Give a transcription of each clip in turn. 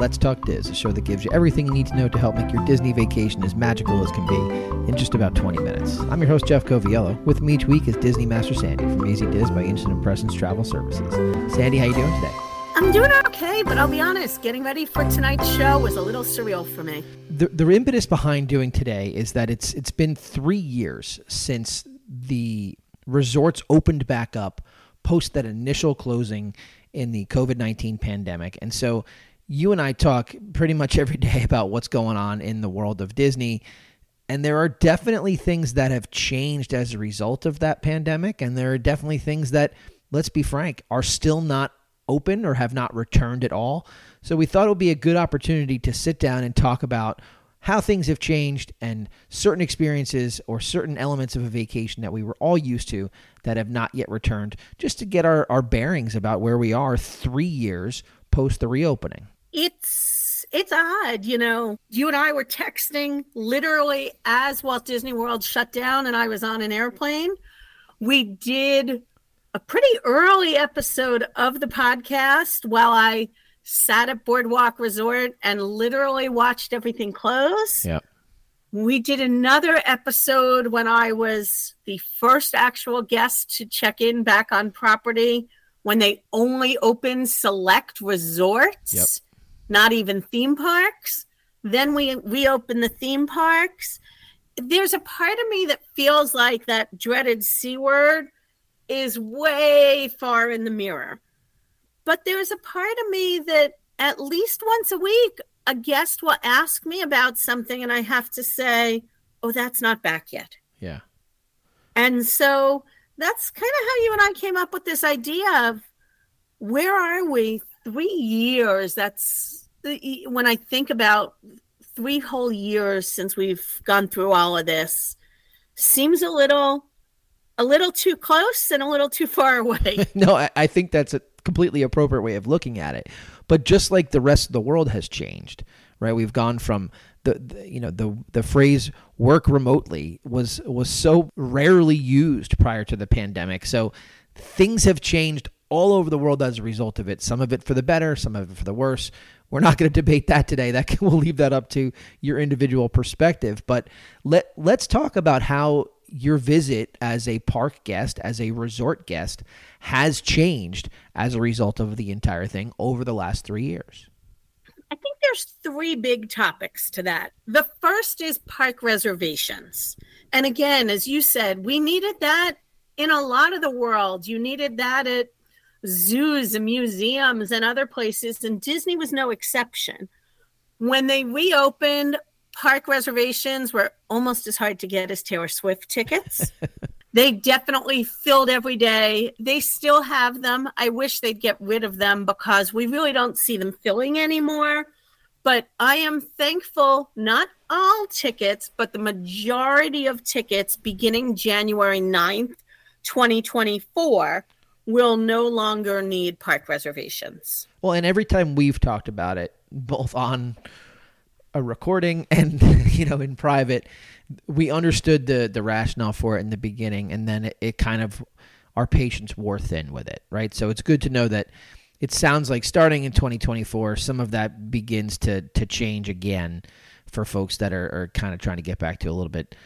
Let's Talk Diz, a show that gives you everything you need to know to help make your Disney vacation as magical as can be in just about 20 minutes. I'm your host, Jeff Coviello. With me each week is Disney Master Sandy from Easy Diz by Instant Impressions Travel Services. Sandy, how you doing today? I'm doing okay, but I'll be honest, getting ready for tonight's show was a little surreal for me. The, the impetus behind doing today is that it's it's been three years since the resorts opened back up post that initial closing in the COVID 19 pandemic. And so you and I talk pretty much every day about what's going on in the world of Disney. And there are definitely things that have changed as a result of that pandemic. And there are definitely things that, let's be frank, are still not open or have not returned at all. So we thought it would be a good opportunity to sit down and talk about how things have changed and certain experiences or certain elements of a vacation that we were all used to that have not yet returned, just to get our, our bearings about where we are three years post the reopening. It's it's odd, you know. You and I were texting literally as Walt Disney World shut down and I was on an airplane. We did a pretty early episode of the podcast while I sat at Boardwalk Resort and literally watched everything close. Yep. We did another episode when I was the first actual guest to check in back on property when they only opened select resorts, yep. Not even theme parks. Then we reopened the theme parks. There's a part of me that feels like that dreaded C word is way far in the mirror but there's a part of me that at least once a week, a guest will ask me about something, and I have to say, Oh, that's not back yet. Yeah. And so that's kind of how you and I came up with this idea of where are we? Three years. That's when I think about three whole years since we've gone through all of this. Seems a little a little too close and a little too far away. no, I, I, think that's a completely appropriate way of looking at it. But just like the rest of the world has changed, right? We've gone from the, the, you know the the phrase work remotely was was so rarely used prior to the pandemic. So things have changed all over the world as a result of it. Some of it for the better, some of it for the worse. We're not going to debate that today. That can, we'll leave that up to your individual perspective. But let let's talk about how your visit as a park guest, as a resort guest, has changed as a result of the entire thing over the last three years? I think there's three big topics to that. The first is park reservations. And again, as you said, we needed that in a lot of the world. You needed that at zoos and museums and other places, and Disney was no exception. When they reopened, park reservations were almost as hard to get as Taylor Swift tickets. they definitely filled every day. They still have them. I wish they'd get rid of them because we really don't see them filling anymore. But I am thankful not all tickets, but the majority of tickets beginning January 9th, 2024 will no longer need park reservations. Well, and every time we've talked about it, both on a recording and you know in private we understood the the rationale for it in the beginning and then it, it, kind of our patience wore thin with it right so it's good to know that it sounds like starting in 2024 some of that begins to to change again for folks that are, are kind of trying to get back to a little bit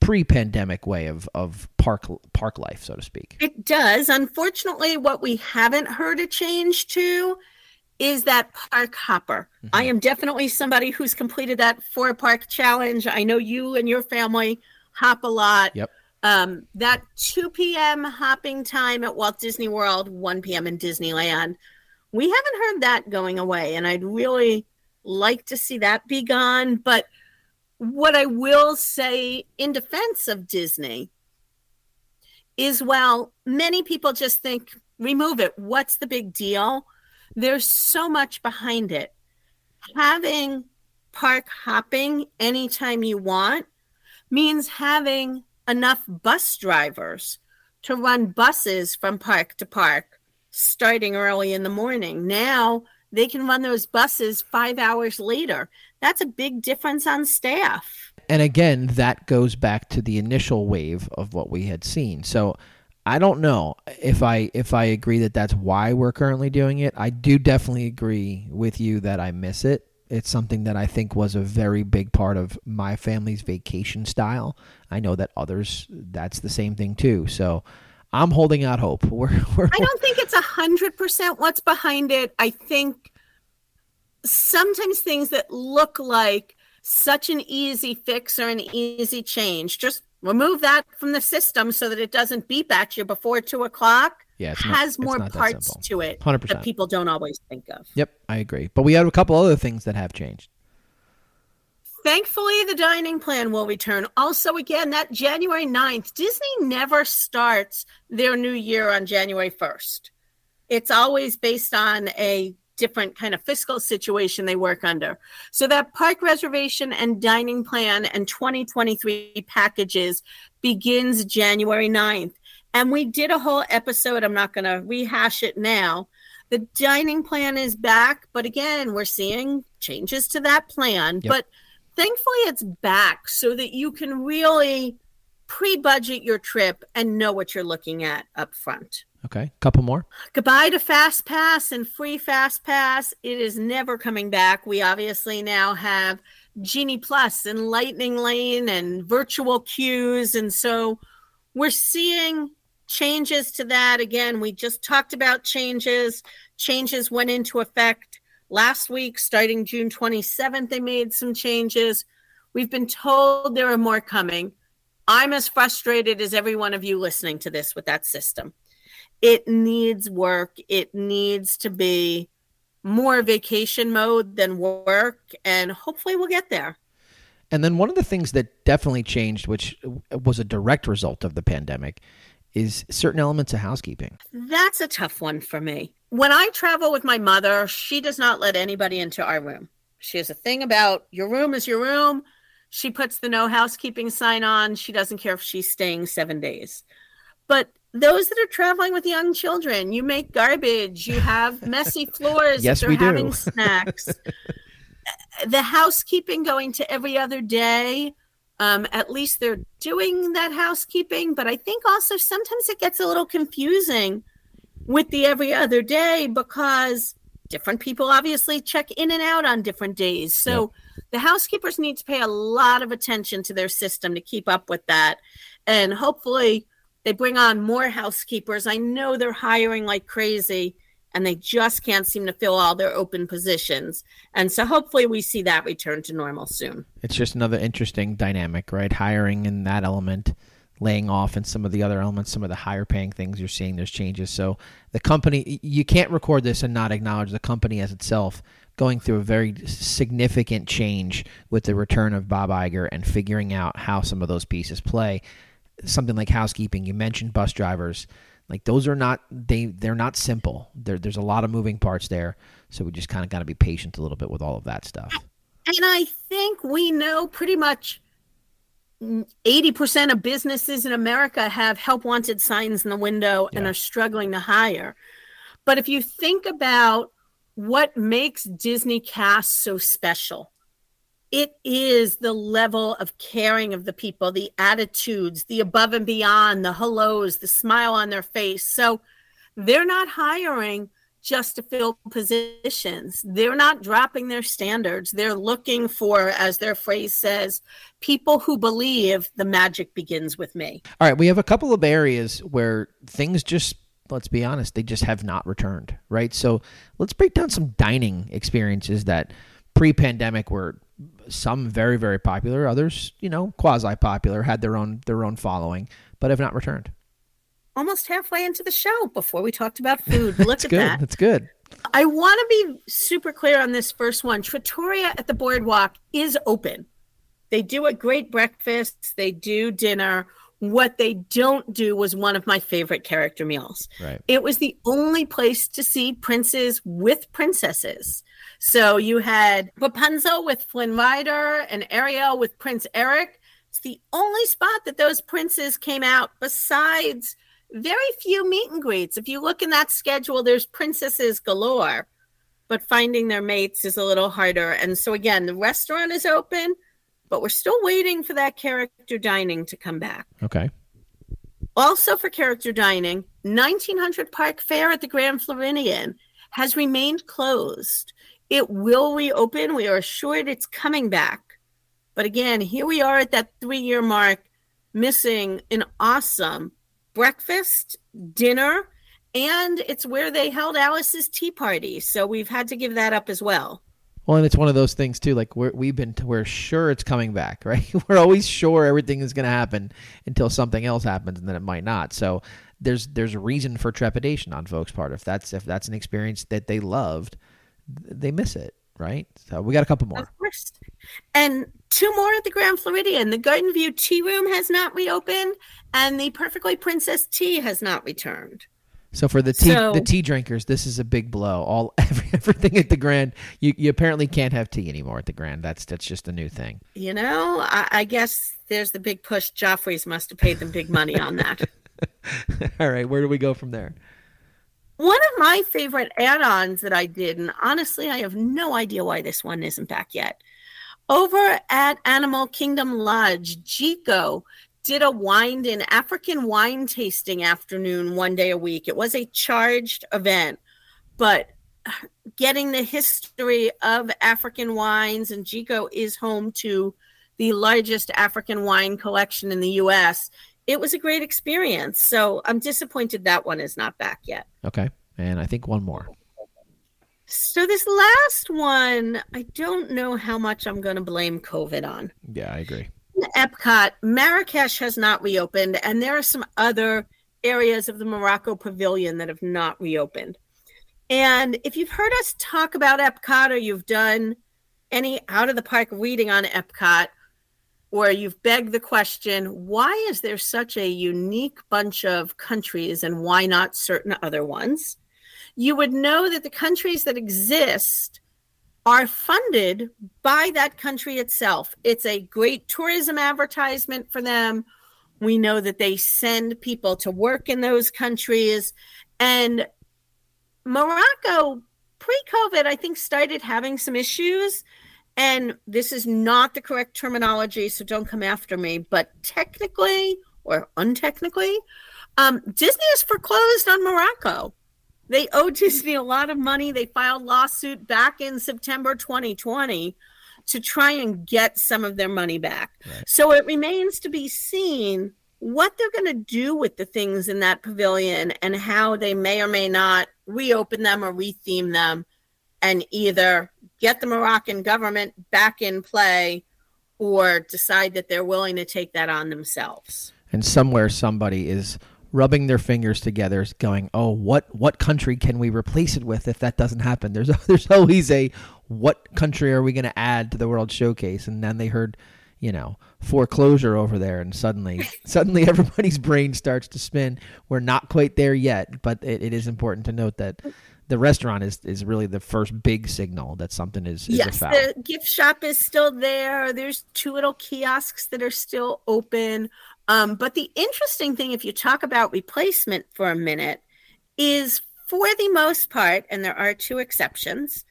pre-pandemic way of of park park life so to speak it does unfortunately what we haven't heard a change to is that park hopper. Mm-hmm. I am definitely somebody who's completed that four park challenge. I know you and your family hop a lot. Yep. Um, that 2 p.m. hopping time at Walt Disney World, 1 p.m. in Disneyland, we haven't heard that going away. And I'd really like to see that be gone. But what I will say in defense of Disney is while many people just think, remove it, what's the big deal? There's so much behind it. Having park hopping anytime you want means having enough bus drivers to run buses from park to park starting early in the morning. Now they can run those buses five hours later. That's a big difference on staff. And again, that goes back to the initial wave of what we had seen. So I don't know if I if I agree that that's why we're currently doing it. I do definitely agree with you that I miss it. It's something that I think was a very big part of my family's vacation style. I know that others that's the same thing too. So I'm holding out hope. We're, we're I don't think it's a hundred percent what's behind it. I think sometimes things that look like such an easy fix or an easy change, just remove that from the system so that it doesn't beep at you before two o'clock. Yeah, it's has not, more not parts to it 100%. that people don't always think of. Yep, I agree. But we have a couple other things that have changed. Thankfully, the dining plan will return. Also, again, that January 9th, Disney never starts their new year on January 1st. It's always based on a different kind of fiscal situation they work under. So that park reservation and dining plan and 2023 packages begins January 9th. And we did a whole episode. I'm not going to rehash it now. The dining plan is back, but again, we're seeing changes to that plan. Yep. But thankfully, it's back so that you can really pre budget your trip and know what you're looking at up front. Okay, couple more. Goodbye to Fast Pass and free Fast Pass. It is never coming back. We obviously now have Genie Plus and Lightning Lane and virtual queues. And so we're seeing changes to that. Again, we just talked about changes. Changes went into effect last week, starting June 27th. They made some changes. We've been told there are more coming. I'm as frustrated as every one of you listening to this with that system it needs work. It needs to be more vacation mode than work. And hopefully we'll get there. And then one of the things that definitely changed, which was a direct result of the pandemic, is certain elements of housekeeping. That's a tough one for me. When I travel with my mother, she does not let anybody into our room. She has a thing about your room is your room. She puts the no housekeeping sign on. She doesn't care if she's staying seven days. But those that are traveling with young children, you make garbage, you have messy floors, yes, they're we having do. snacks. the housekeeping going to every other day. Um, at least they're doing that housekeeping, but I think also sometimes it gets a little confusing with the every other day because different people obviously check in and out on different days. So yep. the housekeepers need to pay a lot of attention to their system to keep up with that. And hopefully, they bring on more housekeepers. I know they're hiring like crazy and they just can't seem to fill all their open positions. And so hopefully we see that return to normal soon. It's just another interesting dynamic, right? Hiring in that element, laying off in some of the other elements, some of the higher paying things you're seeing there's changes. So the company you can't record this and not acknowledge the company as itself going through a very significant change with the return of Bob Iger and figuring out how some of those pieces play something like housekeeping you mentioned bus drivers like those are not they they're not simple. There, there's a lot of moving parts there. So we just kind of got to be patient a little bit with all of that stuff. And i think we know pretty much 80% of businesses in america have help wanted signs in the window yeah. and are struggling to hire. But if you think about what makes disney cast so special it is the level of caring of the people, the attitudes, the above and beyond, the hellos, the smile on their face. So they're not hiring just to fill positions. They're not dropping their standards. They're looking for, as their phrase says, people who believe the magic begins with me. All right, we have a couple of areas where things just let's be honest, they just have not returned, right? So let's break down some dining experiences that pre-pandemic were some very very popular, others you know quasi popular, had their own their own following, but have not returned. Almost halfway into the show before we talked about food. Look at good. that. That's good. I want to be super clear on this first one. Trattoria at the Boardwalk is open. They do a great breakfast. They do dinner. What they don't do was one of my favorite character meals. Right. It was the only place to see princes with princesses. So you had Rapunzel with Flynn Rider and Ariel with Prince Eric. It's the only spot that those princes came out besides very few meet and greets. If you look in that schedule, there's princesses galore, but finding their mates is a little harder. And so, again, the restaurant is open, but we're still waiting for that character dining to come back. Okay. Also, for character dining, 1900 Park Fare at the Grand Floridian has remained closed. It will reopen. We are assured it's coming back. But again, here we are at that three year mark, missing an awesome breakfast, dinner, and it's where they held Alice's tea party. So we've had to give that up as well. Well, and it's one of those things too. Like we're, we've been, we're sure it's coming back, right? We're always sure everything is going to happen until something else happens, and then it might not. So there's there's a reason for trepidation on folks' part. If that's if that's an experience that they loved, they miss it, right? So we got a couple more. Of course. And two more at the Grand Floridian. The Garden View Tea Room has not reopened, and the Perfectly Princess Tea has not returned. So for the tea so, the tea drinkers, this is a big blow. All every, everything at the Grand, you, you apparently can't have tea anymore at the Grand. That's that's just a new thing. You know, I, I guess there's the big push. Joffrey's must have paid them big money on that. All right, where do we go from there? One of my favorite add-ons that I did, and honestly, I have no idea why this one isn't back yet. Over at Animal Kingdom Lodge, Jiko did a wine in African wine tasting afternoon one day a week. It was a charged event, but getting the history of African wines and Jiko is home to the largest African wine collection in the US. It was a great experience. So I'm disappointed that one is not back yet. Okay. And I think one more. So this last one, I don't know how much I'm going to blame COVID on. Yeah, I agree. Epcot, Marrakesh has not reopened, and there are some other areas of the Morocco Pavilion that have not reopened. And if you've heard us talk about Epcot or you've done any out of the park reading on Epcot, or you've begged the question, why is there such a unique bunch of countries and why not certain other ones? You would know that the countries that exist are funded by that country itself. It's a great tourism advertisement for them. We know that they send people to work in those countries. And Morocco, pre COVID, I think started having some issues. And this is not the correct terminology, so don't come after me. But technically or untechnically, um, Disney is foreclosed on Morocco. They owe Disney a lot of money. They filed lawsuit back in September 2020 to try and get some of their money back. Right. So it remains to be seen what they're going to do with the things in that pavilion and how they may or may not reopen them or retheme them and either get the Moroccan government back in play or decide that they're willing to take that on themselves. And somewhere somebody is rubbing their fingers together, going, "Oh, what what country can we replace it with if that doesn't happen?" There's there's always a what country are we going to add to the World Showcase? And then they heard, you know, foreclosure over there, and suddenly suddenly everybody's brain starts to spin. We're not quite there yet, but it, it is important to note that the restaurant is is really the first big signal that something is, is yes the gift shop is still there there's two little kiosks that are still open um, but the interesting thing, if you talk about replacement for a minute, is for the most part, and there are two exceptions,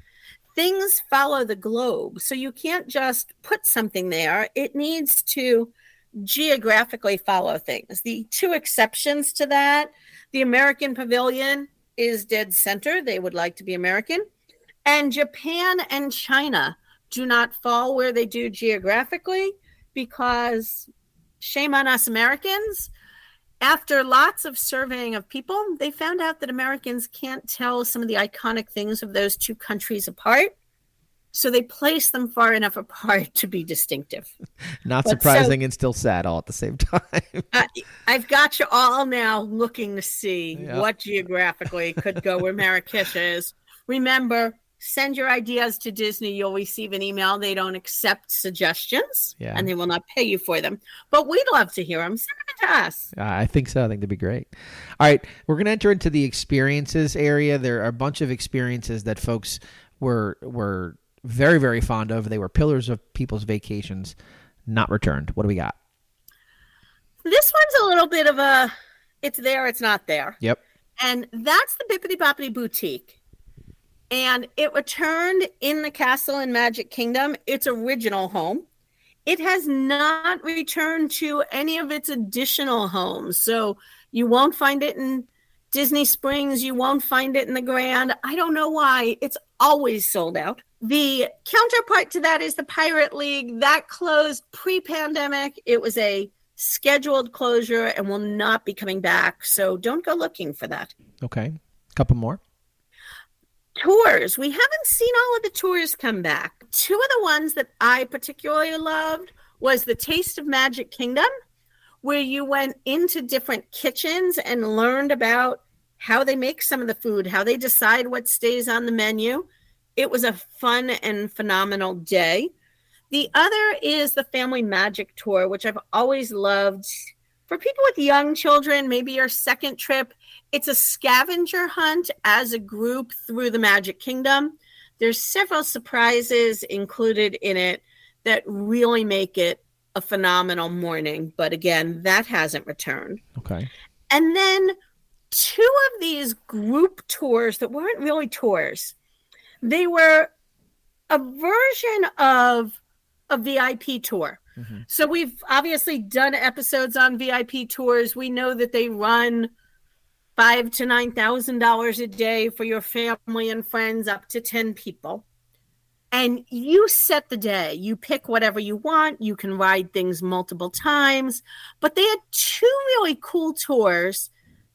things follow the globe. So you can't just put something there, it needs to geographically follow things. The two exceptions to that the American Pavilion is dead center, they would like to be American, and Japan and China do not fall where they do geographically because shame on us Americans. After lots of surveying of people, they found out that Americans can't tell some of the iconic things of those two countries apart. So they place them far enough apart to be distinctive. Not but surprising so, and still sad all at the same time. I, have got you all now looking to see yep. what geographically could go where Marrakesh is. Remember, send your ideas to Disney. You'll receive an email. They don't accept suggestions yeah. and they will not pay you for them. But we'd love to hear them. Send them to us. Uh, I think so. I think that'd be great. All right. We're going to enter into the experiences area. There are a bunch of experiences that folks were, were very, very fond of. They were pillars of people's vacations, not returned. What do we got? This one's a little bit of a it's there, it's not there. Yep. And that's the Bibbidi Bobbidi Boutique and it returned in the castle in Magic Kingdom, its original home. It has not returned to any of its additional homes. So you won't find it in Disney Springs. You won't find it in the Grand. I don't know why. It's always sold out. The counterpart to that is the Pirate League. That closed pre pandemic. It was a scheduled closure and will not be coming back. So don't go looking for that. Okay. A Couple more. Tours. We haven't seen all of the tours come back. Two of the ones that I particularly loved was the Taste of Magic Kingdom, where you went into different kitchens and learned about how they make some of the food, how they decide what stays on the menu. It was a fun and phenomenal day. The other is the Family Magic Tour, which I've always loved. For people with young children, maybe your second trip, it's a scavenger hunt as a group through the Magic Kingdom. There's several surprises included in it that really make it a phenomenal morning. But again, that hasn't returned. Okay. And then two of these group tours that weren't really tours, they were a version of a VIP tour. Mm-hmm. So we've obviously done episodes on VIP tours. We know that they run five to nine thousand dollars a day for your family and friends, up to ten people. And you set the day. You pick whatever you want. You can ride things multiple times. But they had two really cool tours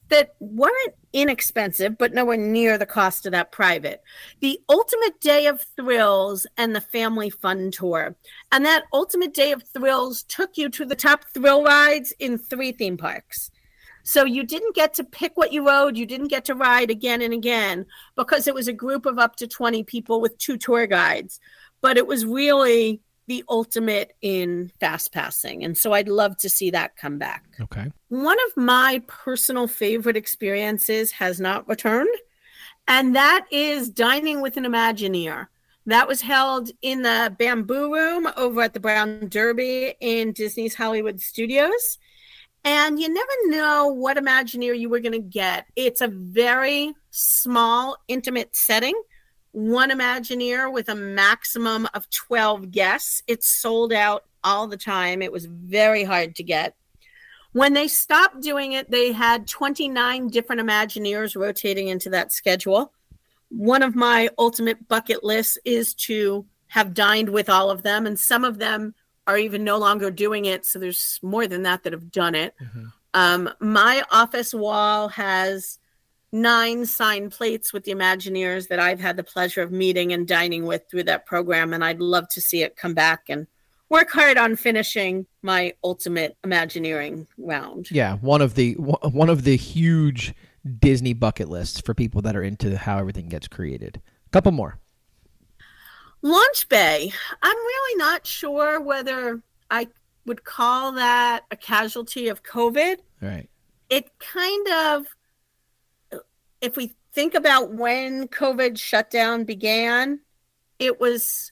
that weren't inexpensive, but nowhere near the cost of that private. The Ultimate Day of Thrills and the Family Fun Tour. And that Ultimate Day of Thrills took you to the top thrill rides in three theme parks. So you didn't get to pick what you rode, you didn't get to ride again and again because it was a group of up to 20 people with two tour guides. But it was really the ultimate in fast passing. And so I'd love to see that come back. Okay. One of my personal favorite experiences has not returned, and that is dining with an Imagineer. That was held in the Bamboo Room over at the Brown Derby in Disney's Hollywood Studios. And you never know what Imagineer you were going to get. It's a very small, intimate setting one Imagineer with a maximum of 12 guests. It's sold out all the time. It was very hard to get. When they stopped doing it, they had 29 different Imagineers rotating into that schedule. One of my ultimate bucket lists is to have dined with all of them, and some of them are even no longer doing it. So there's more than that that have done it. Mm-hmm. Um, my office wall has nine signed plates with the Imagineers that I've had the pleasure of meeting and dining with through that program. And I'd love to see it come back and work hard on finishing my ultimate Imagineering round. Yeah, one of the one of the huge Disney bucket lists for people that are into how everything gets created. A couple more. Launch Bay. I'm really not sure whether I would call that a casualty of COVID. Right. It kind of if we think about when COVID shutdown began, it was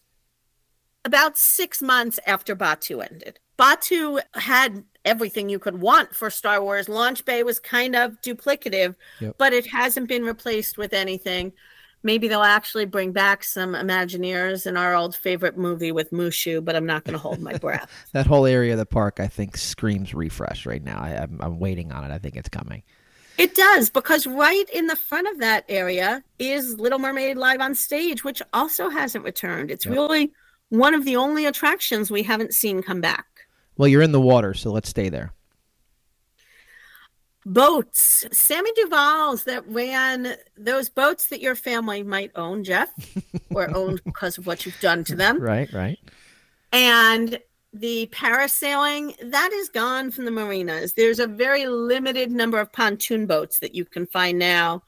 about six months after Batuu ended. Batuu had everything you could want for Star Wars. Launch Bay was kind of duplicative, yep. but it hasn't been replaced with anything. Maybe they'll actually bring back some Imagineers in our old favorite movie with Mushu, but I'm not going to hold my breath. that whole area of the park, I think, screams refresh right now. I, I'm, I'm waiting on it. I think it's coming. It does because right in the front of that area is Little Mermaid Live on Stage, which also hasn't returned. It's yep. really one of the only attractions we haven't seen come back. Well, you're in the water, so let's stay there. Boats, Sammy Duvall's that ran those boats that your family might own, Jeff, or owned because of what you've done to them. Right, right. And the parasailing that is gone from the marinas. There's a very limited number of pontoon boats that you can find now.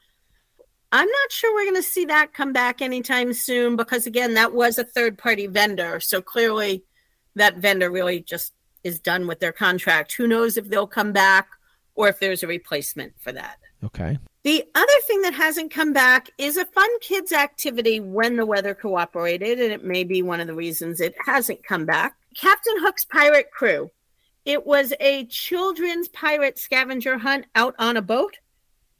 I'm not sure we're going to see that come back anytime soon because again that was a third party vendor. So clearly that vendor really just is done with their contract. Who knows if they'll come back or if there's a replacement for that. Okay. The other thing that hasn't come back is a fun kids activity when the weather cooperated and it may be one of the reasons it hasn't come back Captain Hook's Pirate Crew. It was a children's pirate scavenger hunt out on a boat,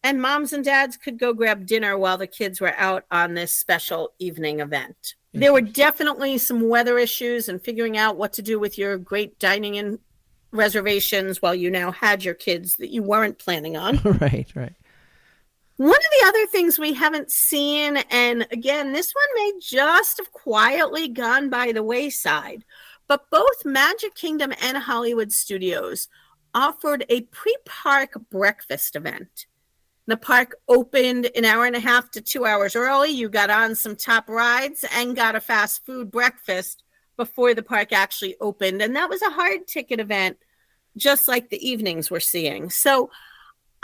and moms and dads could go grab dinner while the kids were out on this special evening event. There were definitely some weather issues and figuring out what to do with your great dining in reservations while you now had your kids that you weren't planning on. right, right. One of the other things we haven't seen, and again, this one may just have quietly gone by the wayside, but both Magic Kingdom and Hollywood Studios offered a pre park breakfast event. The park opened an hour and a half to two hours early. You got on some top rides and got a fast food breakfast before the park actually opened. And that was a hard ticket event, just like the evenings we're seeing. So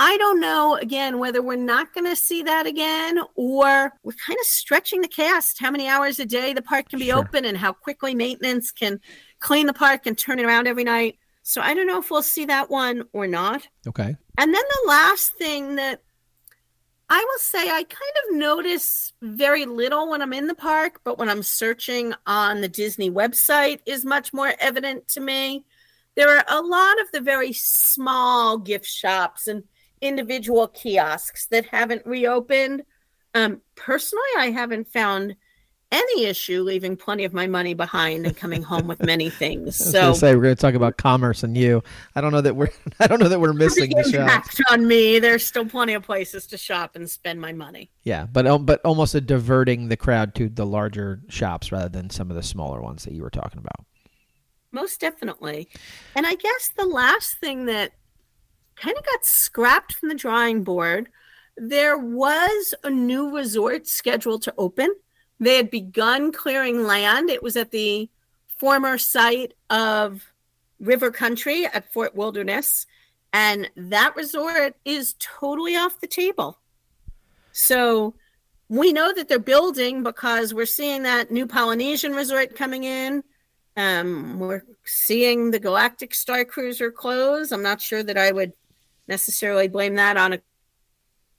I don't know, again, whether we're not going to see that again or we're kind of stretching the cast how many hours a day the park can be sure. open and how quickly maintenance can clean the park and turn it around every night. So I don't know if we'll see that one or not. Okay. And then the last thing that I will say I kind of notice very little when I'm in the park, but when I'm searching on the Disney website is much more evident to me. There are a lot of the very small gift shops and individual kiosks that haven't reopened. Um, personally, I haven't found any issue leaving plenty of my money behind and coming home with many things. So say we're going to talk about commerce and you. I don't know that we're I don't know that we're missing the, impact on me. There's still plenty of places to shop and spend my money. Yeah, but um, but almost a diverting the crowd to the larger shops rather than some of the smaller ones that you were talking about. Most definitely. And I guess the last thing that kind of got scrapped from the drawing board, there was a new resort scheduled to open they had begun clearing land. It was at the former site of River Country at Fort Wilderness. And that resort is totally off the table. So we know that they're building because we're seeing that new Polynesian resort coming in. Um, we're seeing the Galactic Star Cruiser close. I'm not sure that I would necessarily blame that on a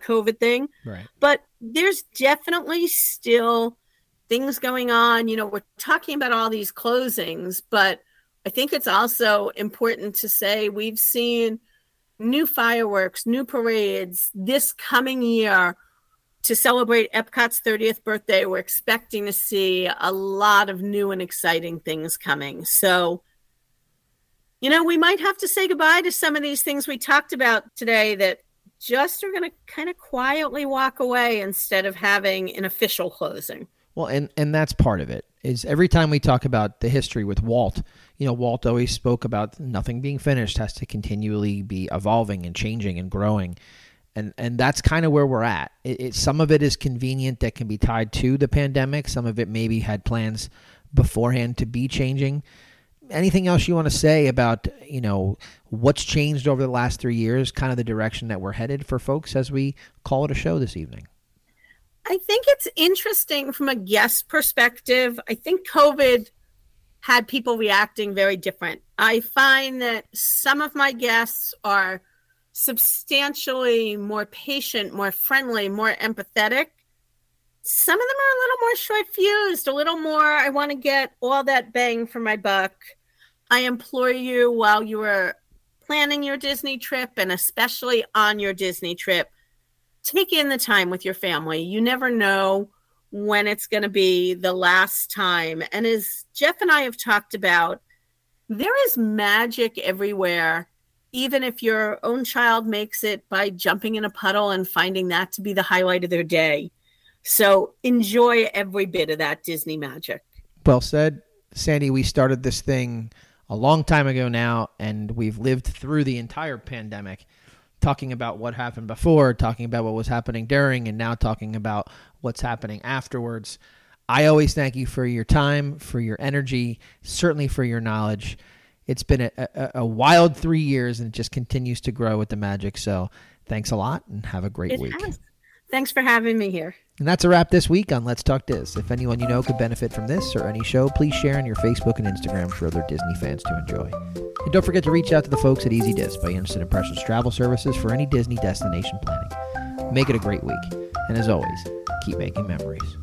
COVID thing. Right. But there's definitely still things going on. You know, we're talking about all these closings, but I think it's also important to say we've seen new fireworks, new parades this coming year to celebrate Epcot's 30th birthday. We're expecting to see a lot of new and exciting things coming. So, you know, we might have to say goodbye to some of these things we talked about today that just are going to kind of quietly walk away instead of having an official closing. Well, and and that's part of it. Is every time we talk about the history with Walt, you know, Walt always spoke about nothing being finished has to continually be evolving and changing and growing. And and that's kind of where we're at. It, it, some of it is convenient that can be tied to the pandemic. Some of it maybe had plans beforehand to be changing. Anything else you want to say about you know what's changed over the last three years? Kind of the direction that we're headed for folks as we call it a show this evening. I think it's interesting from a guest perspective. I think COVID had people reacting very different. I find that some of my guests are substantially more patient, more friendly, more empathetic. Some of them are a little more short fused, a little more, I want to get all that bang for my buck. I implore you while you are planning your Disney trip and especially on your Disney trip take in the time with your family. You never know when it's going to be the last time. And as Jeff and I have talked about, there is magic everywhere, even if your own child makes it by jumping in a puddle and finding that to be the highlight of their day. So enjoy every bit of that Disney magic. Well said. Sandy, we started this thing a long time ago now, and we've lived through the entire pandemic talking about what happened before, talking about what was happening during, and now talking about what's happening afterwards. I always thank you for your time, for your energy, certainly for your knowledge. It's been a, a, a wild three years and it just continues to grow with the magic. So thanks a lot and have a great it week. Has. Thanks for having me here. And that's a wrap this week on Let's Talk Diz. If anyone you know could benefit from this or any show, please share on your Facebook and Instagram for other Disney fans to enjoy. And don't forget to reach out to the folks at Easy Diz by Instant Impressions Travel Services for any Disney destination planning. Make it a great week. And as always, keep making memories.